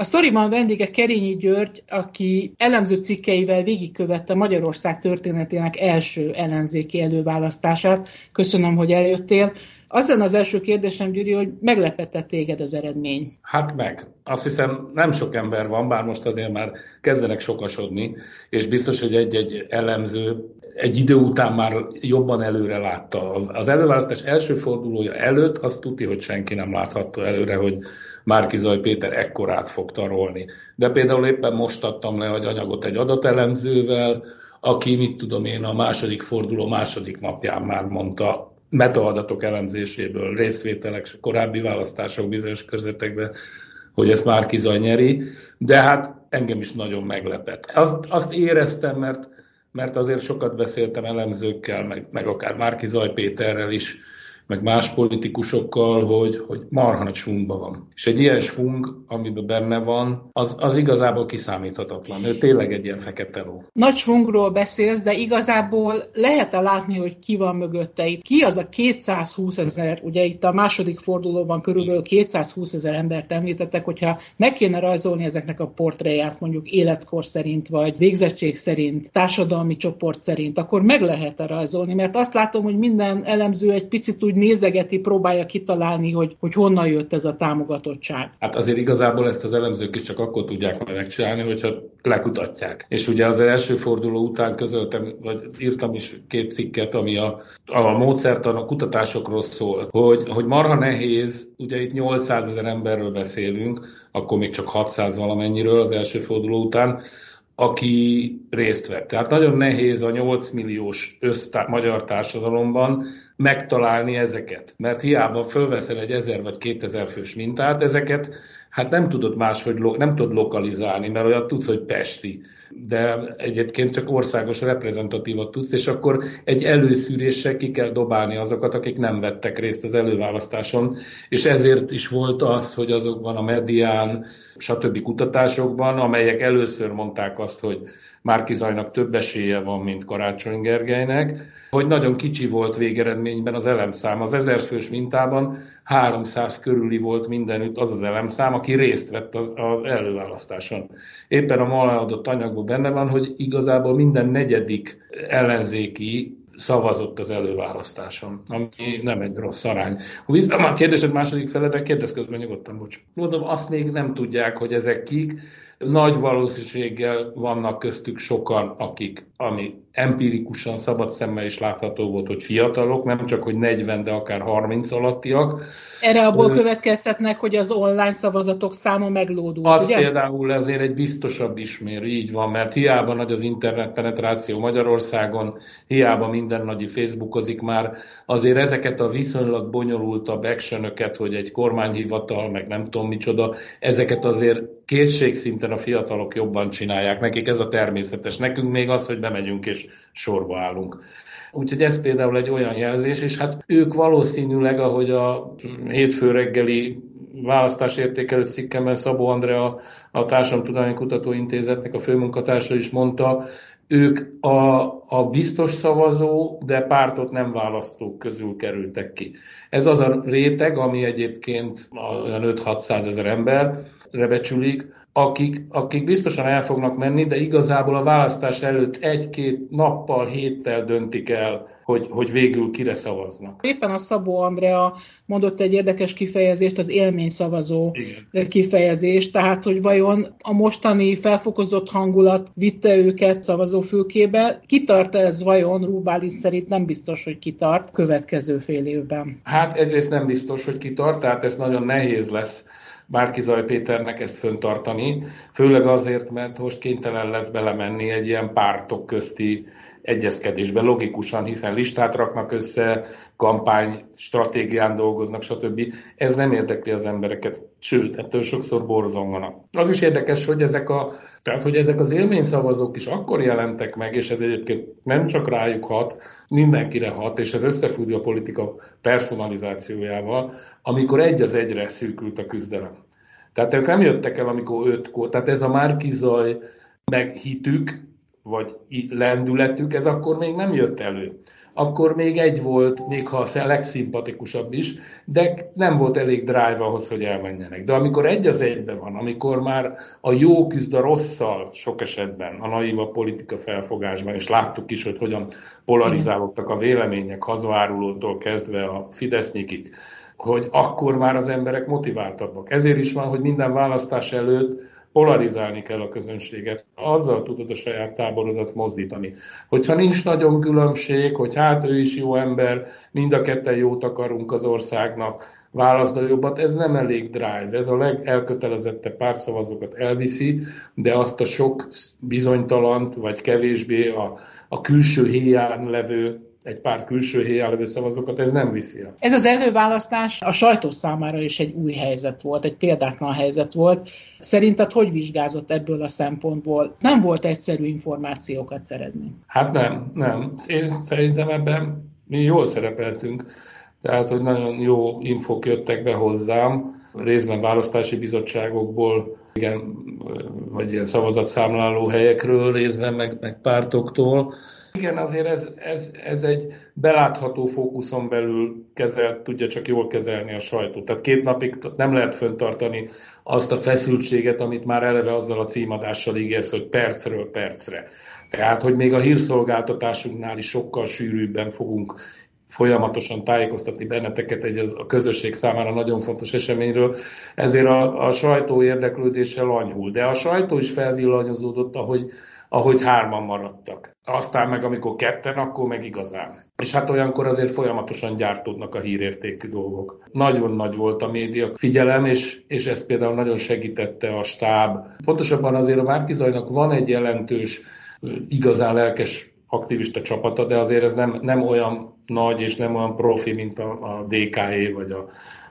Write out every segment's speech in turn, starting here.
A sztoriban vendége Kerényi György, aki elemző cikkeivel végigkövette Magyarország történetének első ellenzéki előválasztását. Köszönöm, hogy eljöttél. Azon az első kérdésem, Gyuri, hogy meglepette téged az eredmény? Hát meg. Azt hiszem nem sok ember van, bár most azért már kezdenek sokasodni, és biztos, hogy egy-egy elemző egy idő után már jobban előre látta. Az előválasztás első fordulója előtt azt tudti, hogy senki nem láthatta előre, hogy Márkizaj Péter ekkorát fog tarolni. De például éppen most adtam le egy anyagot egy adatelemzővel, aki, mit tudom én, a második forduló második napján már mondta metaadatok elemzéséből, részvételek, korábbi választások bizonyos körzetekben, hogy ezt Márkizaj nyeri, de hát engem is nagyon meglepett. Azt, azt éreztem, mert, mert azért sokat beszéltem elemzőkkel, meg, meg akár Márkizaj Péterrel is, meg más politikusokkal, hogy, hogy marha nagy van. És egy ilyen svung, amiben benne van, az, az igazából kiszámíthatatlan. Ő tényleg egy ilyen fekete ló. Nagy svungról beszélsz, de igazából lehet-e látni, hogy ki van mögötte itt? Ki az a 220 ezer, ugye itt a második fordulóban körülbelül 220 ezer embert említettek, hogyha meg kéne rajzolni ezeknek a portréját mondjuk életkor szerint, vagy végzettség szerint, társadalmi csoport szerint, akkor meg lehet-e rajzolni? Mert azt látom, hogy minden elemző egy picit úgy nézegeti, próbálja kitalálni, hogy, hogy honnan jött ez a támogatottság. Hát azért igazából ezt az elemzők is csak akkor tudják majd megcsinálni, hogyha lekutatják. És ugye az első forduló után közöltem, vagy írtam is két cikket, ami a, a módszertan a kutatásokról szól, hogy, hogy marha nehéz, ugye itt 800 ezer emberről beszélünk, akkor még csak 600 valamennyiről az első forduló után, aki részt vett. Tehát nagyon nehéz a 8 milliós össztá- magyar társadalomban megtalálni ezeket. Mert hiába fölveszel egy 1000 vagy 2000 fős mintát, ezeket hát nem tudod máshogy, nem tudod lokalizálni, mert olyat tudsz, hogy Pesti, de egyébként csak országos reprezentatívat tudsz, és akkor egy előszűréssel ki kell dobálni azokat, akik nem vettek részt az előválasztáson, és ezért is volt az, hogy azokban a medián, stb. kutatásokban, amelyek először mondták azt, hogy Márki Zajnak több esélye van, mint Karácsony Gergelynek, hogy nagyon kicsi volt végeredményben az elemszám. Az ezerfős mintában 300 körüli volt mindenütt az az elemszám, aki részt vett az, az előválasztáson. Éppen a ma adott anyagban benne van, hogy igazából minden negyedik ellenzéki szavazott az előválasztáson, ami nem egy rossz arány. Vissza a kérdésed második fele, de kérdez közben nyugodtan, bocs. Mondom, azt még nem tudják, hogy ezek kik, nagy valószínűséggel vannak köztük sokan, akik, ami empirikusan szabad szemmel is látható volt, hogy fiatalok, nem csak, hogy 40, de akár 30 alattiak. Erre abból következtetnek, hogy az online szavazatok száma meglódult, Az ugye? például ezért egy biztosabb ismér, így van, mert hiába nagy az internet penetráció Magyarországon, hiába minden nagyi Facebookozik már, azért ezeket a viszonylag bonyolultabb actionöket, hogy egy kormányhivatal, meg nem tudom micsoda, ezeket azért készségszinten a fiatalok jobban csinálják. Nekik ez a természetes. Nekünk még az, hogy bemegyünk és sorba állunk. Úgyhogy ez például egy olyan jelzés, és hát ők valószínűleg, ahogy a hétfő reggeli választásértékelő cikkemben Szabó Andrea, a Társadalomtudományi Kutatóintézetnek a főmunkatársa is mondta, ők a, a biztos szavazó, de pártot nem választók közül kerültek ki. Ez az a réteg, ami egyébként olyan 5-600 ezer ember becsülik, akik, akik biztosan el fognak menni, de igazából a választás előtt egy-két nappal, héttel döntik el, hogy, hogy végül kire szavaznak. Éppen a Szabó Andrea mondott egy érdekes kifejezést, az élményszavazó Igen. kifejezést, tehát hogy vajon a mostani felfokozott hangulat vitte őket szavazófülkébe, kitart ez vajon, Rubális szerint nem biztos, hogy kitart következő fél évben. Hát egyrészt nem biztos, hogy kitart, tehát ez nagyon nehéz lesz Zaj Péternek ezt föntartani, főleg azért, mert most kénytelen lesz belemenni egy ilyen pártok közti egyezkedésbe logikusan, hiszen listát raknak össze, kampány, stratégián dolgoznak, stb. Ez nem érdekli az embereket, sőt, ettől sokszor borzonganak. Az is érdekes, hogy ezek a tehát, hogy ezek az élményszavazók is akkor jelentek meg, és ez egyébként nem csak rájuk hat, mindenkire hat, és ez összefügg a politika personalizációjával, amikor egy az egyre szűkült a küzdelem. Tehát ők nem jöttek el, amikor ötkor, tehát ez a márkizaj meghitük, vagy lendületük, ez akkor még nem jött elő akkor még egy volt, még ha a legszimpatikusabb is, de nem volt elég drive ahhoz, hogy elmenjenek. De amikor egy az egybe van, amikor már a jó küzd a rosszal sok esetben, a naiva politika felfogásban, és láttuk is, hogy hogyan polarizálódtak a vélemények, hazvárulótól kezdve a Fidesznyikig, hogy akkor már az emberek motiváltabbak. Ezért is van, hogy minden választás előtt polarizálni kell a közönséget, azzal tudod a saját táborodat mozdítani. Hogyha nincs nagyon különbség, hogy hát ő is jó ember, mind a ketten jót akarunk az országnak, válaszd a jobbat, ez nem elég drive, ez a legelkötelezettebb pártszavazókat elviszi, de azt a sok bizonytalant, vagy kevésbé a, a külső héján levő egy párt külső helyen szavazókat, ez nem viszi el. Ez az előválasztás a sajtó számára is egy új helyzet volt, egy példátlan helyzet volt. Szerinted hogy vizsgázott ebből a szempontból? Nem volt egyszerű információkat szerezni. Hát nem, nem. Én szerintem ebben mi jól szerepeltünk. Tehát, hogy nagyon jó infok jöttek be hozzám, részben választási bizottságokból, igen, vagy ilyen szavazatszámláló helyekről, részben meg, meg pártoktól. Igen, azért ez, ez, ez egy belátható fókuszon belül kezel, tudja csak jól kezelni a sajtó. Tehát két napig nem lehet föntartani azt a feszültséget, amit már eleve azzal a címadással ígérsz, hogy percről percre. Tehát, hogy még a hírszolgáltatásunknál is sokkal sűrűbben fogunk folyamatosan tájékoztatni benneteket egy az a közösség számára nagyon fontos eseményről, ezért a, a sajtó érdeklődése lanyhul. De a sajtó is felvillanyozódott, ahogy ahogy hárman maradtak. Aztán meg amikor ketten, akkor meg igazán. És hát olyankor azért folyamatosan gyártódnak a hírértékű dolgok. Nagyon nagy volt a média figyelem, és, és ez például nagyon segítette a stáb. Pontosabban azért a Márkizajnak van egy jelentős, igazán lelkes aktivista csapata, de azért ez nem, nem olyan nagy és nem olyan profi, mint a, a DKE vagy a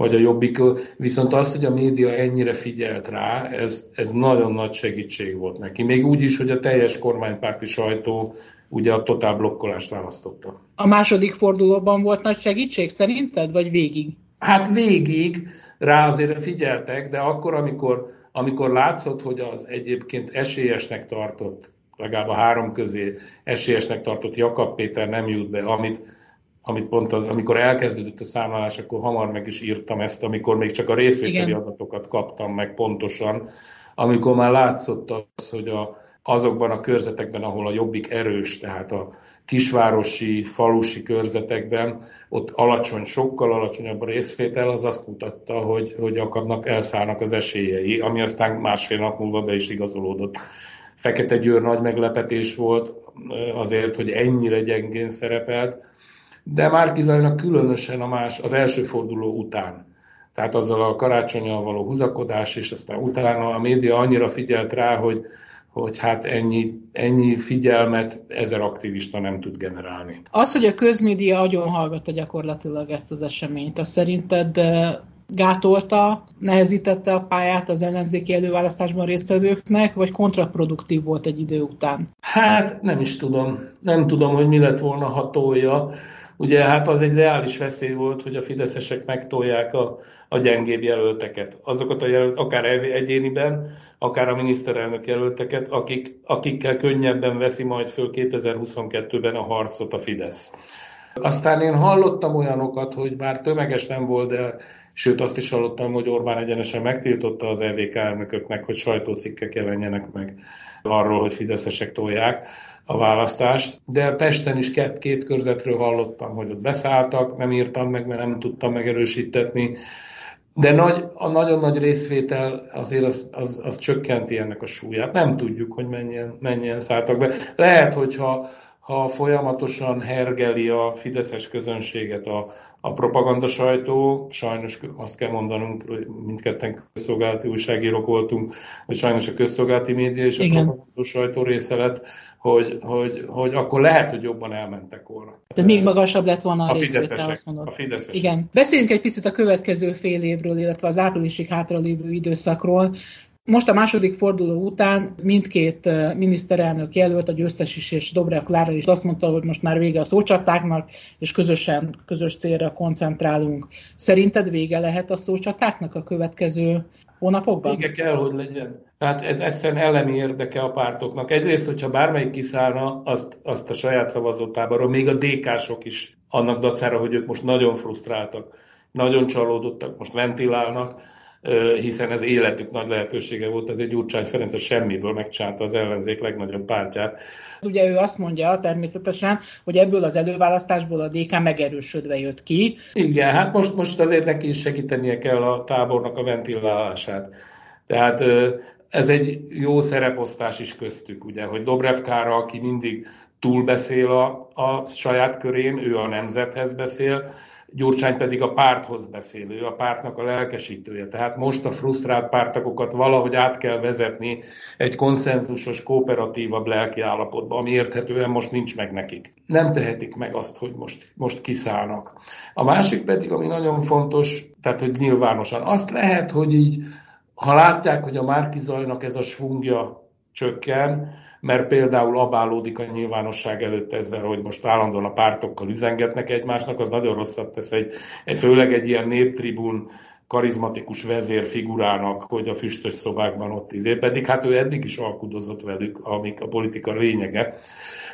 vagy a Jobbik, viszont az, hogy a média ennyire figyelt rá, ez, ez nagyon nagy segítség volt neki. Még úgy is, hogy a teljes kormánypárti sajtó ugye a totál blokkolást választotta. A második fordulóban volt nagy segítség szerinted, vagy végig? Hát végig, rá azért figyeltek, de akkor, amikor, amikor látszott, hogy az egyébként esélyesnek tartott, legalább a három közé esélyesnek tartott Jakab Péter nem jut be, amit amit pont az, amikor elkezdődött a számlálás, akkor hamar meg is írtam ezt, amikor még csak a részvételi Igen. adatokat kaptam meg pontosan, amikor már látszott az, hogy a, azokban a körzetekben, ahol a jobbik erős, tehát a kisvárosi, falusi körzetekben, ott alacsony, sokkal alacsonyabb a részvétel, az azt mutatta, hogy, hogy akadnak, elszállnak az esélyei, ami aztán másfél nap múlva be is igazolódott. Fekete Győr nagy meglepetés volt azért, hogy ennyire gyengén szerepelt, de Márki Zajnak különösen a más, az első forduló után. Tehát azzal a karácsonyal való húzakodás, és aztán utána a média annyira figyelt rá, hogy, hogy hát ennyi, ennyi figyelmet ezer aktivista nem tud generálni. Az, hogy a közmédia agyon hallgatta gyakorlatilag ezt az eseményt, az szerinted eh, gátolta, nehezítette a pályát az ellenzéki előválasztásban résztvevőknek, vagy kontraproduktív volt egy idő után? Hát nem is tudom. Nem tudom, hogy mi lett volna, ha tolja. Ugye hát az egy reális veszély volt, hogy a fideszesek megtolják a, a gyengébb jelölteket. Azokat a jelölt, akár egyéniben, akár a miniszterelnök jelölteket, akik, akikkel könnyebben veszi majd föl 2022-ben a harcot a Fidesz. Aztán én hallottam olyanokat, hogy bár tömeges nem volt, de sőt azt is hallottam, hogy Orbán egyenesen megtiltotta az EVK elnököknek, hogy sajtócikkek jelenjenek meg arról, hogy fideszesek tolják a választást, de Pesten is két, két körzetről hallottam, hogy ott beszálltak, nem írtam meg, mert nem tudtam megerősítetni, de nagy, a nagyon nagy részvétel azért az, az, az csökkenti ennek a súlyát. Nem tudjuk, hogy mennyien, mennyien szálltak be. Lehet, hogyha ha folyamatosan hergeli a fideszes közönséget a, a propaganda sajtó, sajnos azt kell mondanunk, hogy mindketten közszolgálati újságírók voltunk, hogy sajnos a közszolgálati média és a Igen. propaganda sajtó része lett hogy, hogy, hogy akkor lehet, hogy jobban elmentek volna. Tehát még magasabb lett volna a, a részvétel, azt mondod. A fideszesek. Igen. Beszéljünk egy picit a következő fél évről, illetve az áprilisig hátralévő időszakról. Most a második forduló után mindkét miniszterelnök jelölt, a győztes is és Dobrev Klára is azt mondta, hogy most már vége a szócsatáknak, és közösen, közös célra koncentrálunk. Szerinted vége lehet a szócsatáknak a következő hónapokban? Vége kell, hogy legyen. Tehát ez egyszerűen elemi érdeke a pártoknak. Egyrészt, hogyha bármelyik kiszállna, azt, azt a saját szavazótáborról, még a DK-sok is annak dacára, hogy ők most nagyon frusztráltak, nagyon csalódottak, most ventilálnak, hiszen ez életük nagy lehetősége volt, ez egy Gyurcsány Ferenc a semmiből megcsinálta az ellenzék legnagyobb pártját. Ugye ő azt mondja természetesen, hogy ebből az előválasztásból a DK megerősödve jött ki. Igen, hát most, most azért neki is segítenie kell a tábornak a ventilálását. Tehát ez egy jó szereposztás is köztük, ugye, hogy Dobrev Kára, aki mindig túlbeszél a, a saját körén, ő a nemzethez beszél, Gyurcsány pedig a párthoz beszél, ő a pártnak a lelkesítője. Tehát most a frusztrált pártakokat valahogy át kell vezetni egy konszenzusos, kooperatívabb lelki állapotba, ami érthetően most nincs meg nekik. Nem tehetik meg azt, hogy most, most kiszállnak. A másik pedig, ami nagyon fontos, tehát hogy nyilvánosan, azt lehet, hogy így, ha látják, hogy a Márkizajnak ez a svungja csökken, mert például abálódik a nyilvánosság előtt ezzel, hogy most állandóan a pártokkal üzengetnek egymásnak, az nagyon rosszat tesz egy, egy főleg egy ilyen néptribun karizmatikus vezérfigurának, hogy a füstös szobákban ott izé, pedig hát ő eddig is alkudozott velük, amik a politika lényege.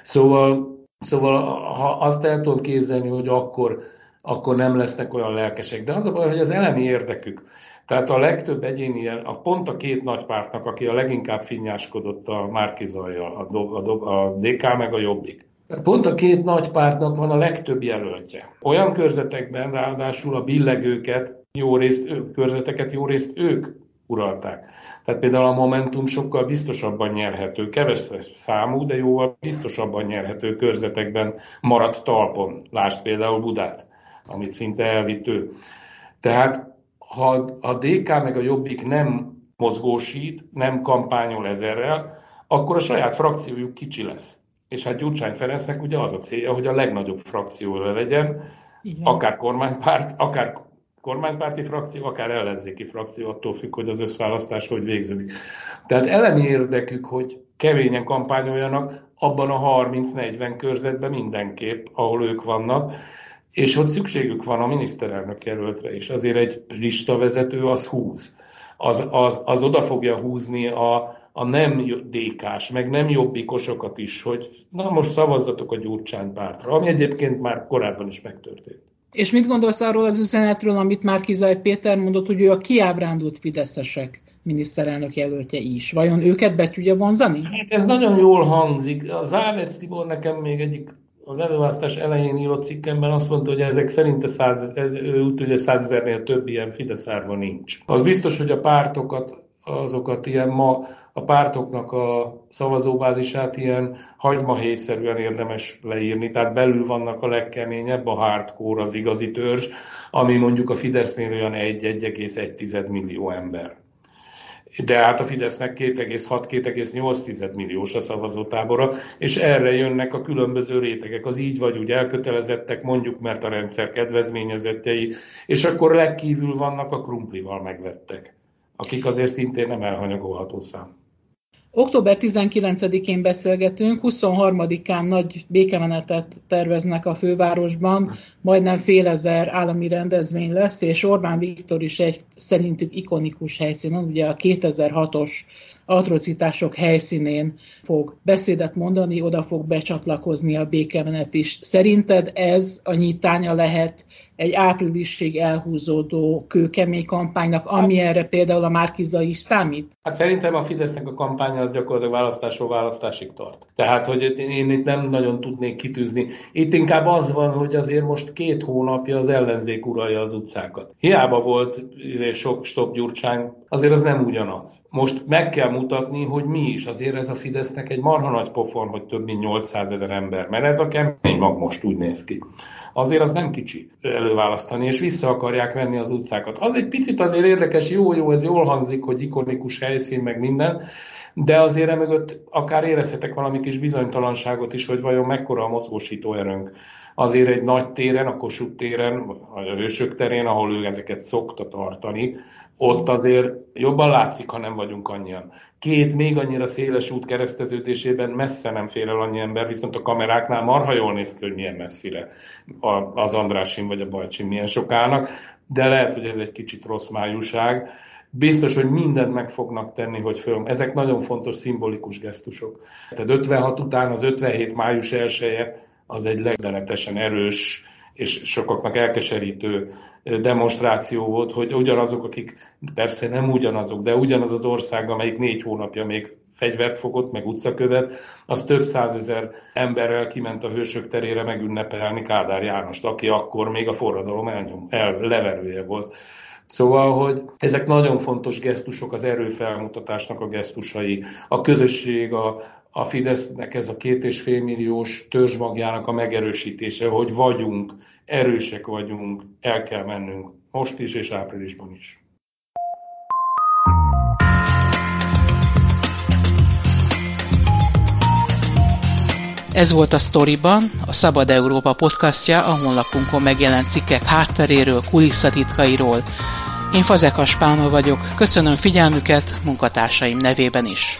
Szóval, szóval ha azt el tudom képzelni, hogy akkor, akkor nem lesznek olyan lelkesek. De az a baj, hogy az elemi érdekük, tehát a legtöbb egyéni, a pont a két nagy pártnak, aki a leginkább finnyáskodott a Márkizajjal, a, a, a DK meg a Jobbik. Pont a két nagy pártnak van a legtöbb jelöltje. Olyan körzetekben ráadásul a billegőket, jó részt, körzeteket jó részt ők uralták. Tehát például a Momentum sokkal biztosabban nyerhető, kevesebb számú, de jóval biztosabban nyerhető körzetekben maradt talpon. Lásd például Budát, amit szinte elvitt ő. Tehát ha a DK meg a Jobbik nem mozgósít, nem kampányol ezerrel, akkor a saját frakciójuk kicsi lesz. És hát Gyurcsány Ferencnek ugye az a célja, hogy a legnagyobb frakcióra legyen, Igen. akár kormánypárt, akár kormánypárti frakció, akár ellenzéki frakció, attól függ, hogy az összválasztás hogy végződik. Tehát elemi érdekük, hogy keményen kampányoljanak abban a 30-40 körzetben mindenképp, ahol ők vannak, és ott szükségük van a miniszterelnök jelöltre is. Azért egy listavezető az húz. Az, az, az oda fogja húzni a, a nem DK-s, meg nem jobbikosokat is, hogy na most szavazzatok a Gyurcsány pártra, ami egyébként már korábban is megtörtént. És mit gondolsz arról az üzenetről, amit már Kizaj Péter mondott, hogy ő a kiábrándult fideszesek miniszterelnök jelöltje is. Vajon őket be tudja vonzani? Hát ez nagyon jól hangzik. A Závec Tibor nekem még egyik az előválasztás elején írott cikkemben azt mondta, hogy ezek szerint száz, ez, úgy tudja, százezernél több ilyen Fidesz árva nincs. Az biztos, hogy a pártokat, azokat ilyen ma a pártoknak a szavazóbázisát ilyen hagymahéjszerűen érdemes leírni, tehát belül vannak a legkeményebb, a hardcore, az igazi törzs, ami mondjuk a Fidesznél olyan 1,1 millió ember de hát a Fidesznek 2,6-2,8 milliós a szavazótábora, és erre jönnek a különböző rétegek, az így vagy úgy elkötelezettek, mondjuk, mert a rendszer kedvezményezettjei, és akkor legkívül vannak a krumplival megvettek, akik azért szintén nem elhanyagolható szám. Október 19-én beszélgetünk, 23-án nagy békemenetet terveznek a fővárosban, majdnem fél ezer állami rendezvény lesz, és Orbán Viktor is egy szerintük ikonikus helyszínen, ugye a 2006-os atrocitások helyszínén fog beszédet mondani, oda fog becsatlakozni a békemenet is. Szerinted ez a nyitánya lehet egy áprilisig elhúzódó kőkemény kampánynak, ami erre például a Márkiza is számít? Hát szerintem a Fidesznek a kampánya az gyakorlatilag választásról választásig tart. Tehát, hogy én itt nem nagyon tudnék kitűzni. Itt inkább az van, hogy azért most két hónapja az ellenzék uralja az utcákat. Hiába volt izé, sok stop gyurcsány, azért az nem ugyanaz. Most meg kell mutatni, hogy mi is. Azért ez a Fidesznek egy marha nagy pofon, hogy több mint 800 ezer ember, mert ez a kemény mag most úgy néz ki azért az nem kicsi előválasztani, és vissza akarják venni az utcákat. Az egy picit azért érdekes, jó, jó, ez jól hangzik, hogy ikonikus helyszín, meg minden, de azért emögött akár érezhetek valami kis bizonytalanságot is, hogy vajon mekkora a mozgósító erőnk. Azért egy nagy téren, a Kossuth téren, a Hősök terén, ahol ő ezeket szokta tartani, ott azért jobban látszik, ha nem vagyunk annyian. Két még annyira széles út kereszteződésében messze nem fér el annyi ember, viszont a kameráknál marha jól néz ki, hogy milyen messzire az Andrásin vagy a Bajcsin milyen sokának, de lehet, hogy ez egy kicsit rossz májúság. Biztos, hogy mindent meg fognak tenni, hogy föl. Ezek nagyon fontos szimbolikus gesztusok. Tehát 56 után az 57 május 1 az egy legdenetesen erős és sokaknak elkeserítő demonstráció volt, hogy ugyanazok, akik persze nem ugyanazok, de ugyanaz az ország, amelyik négy hónapja még fegyvert fogott, meg utcakövet, az több százezer emberrel kiment a hősök terére megünnepelni Kádár Jánost, aki akkor még a forradalom elnyom, el, leverője volt. Szóval, hogy ezek nagyon fontos gesztusok, az erőfelmutatásnak a gesztusai, a közösség, a, a Fidesznek ez a két és fél milliós törzsmagjának a megerősítése, hogy vagyunk, erősek vagyunk, el kell mennünk, most is és áprilisban is. Ez volt a Storyban, a Szabad Európa podcastja, a honlapunkon megjelent cikkek hátteréről, kulisszatitkairól. Én Fazekas Pálma vagyok, köszönöm figyelmüket munkatársaim nevében is.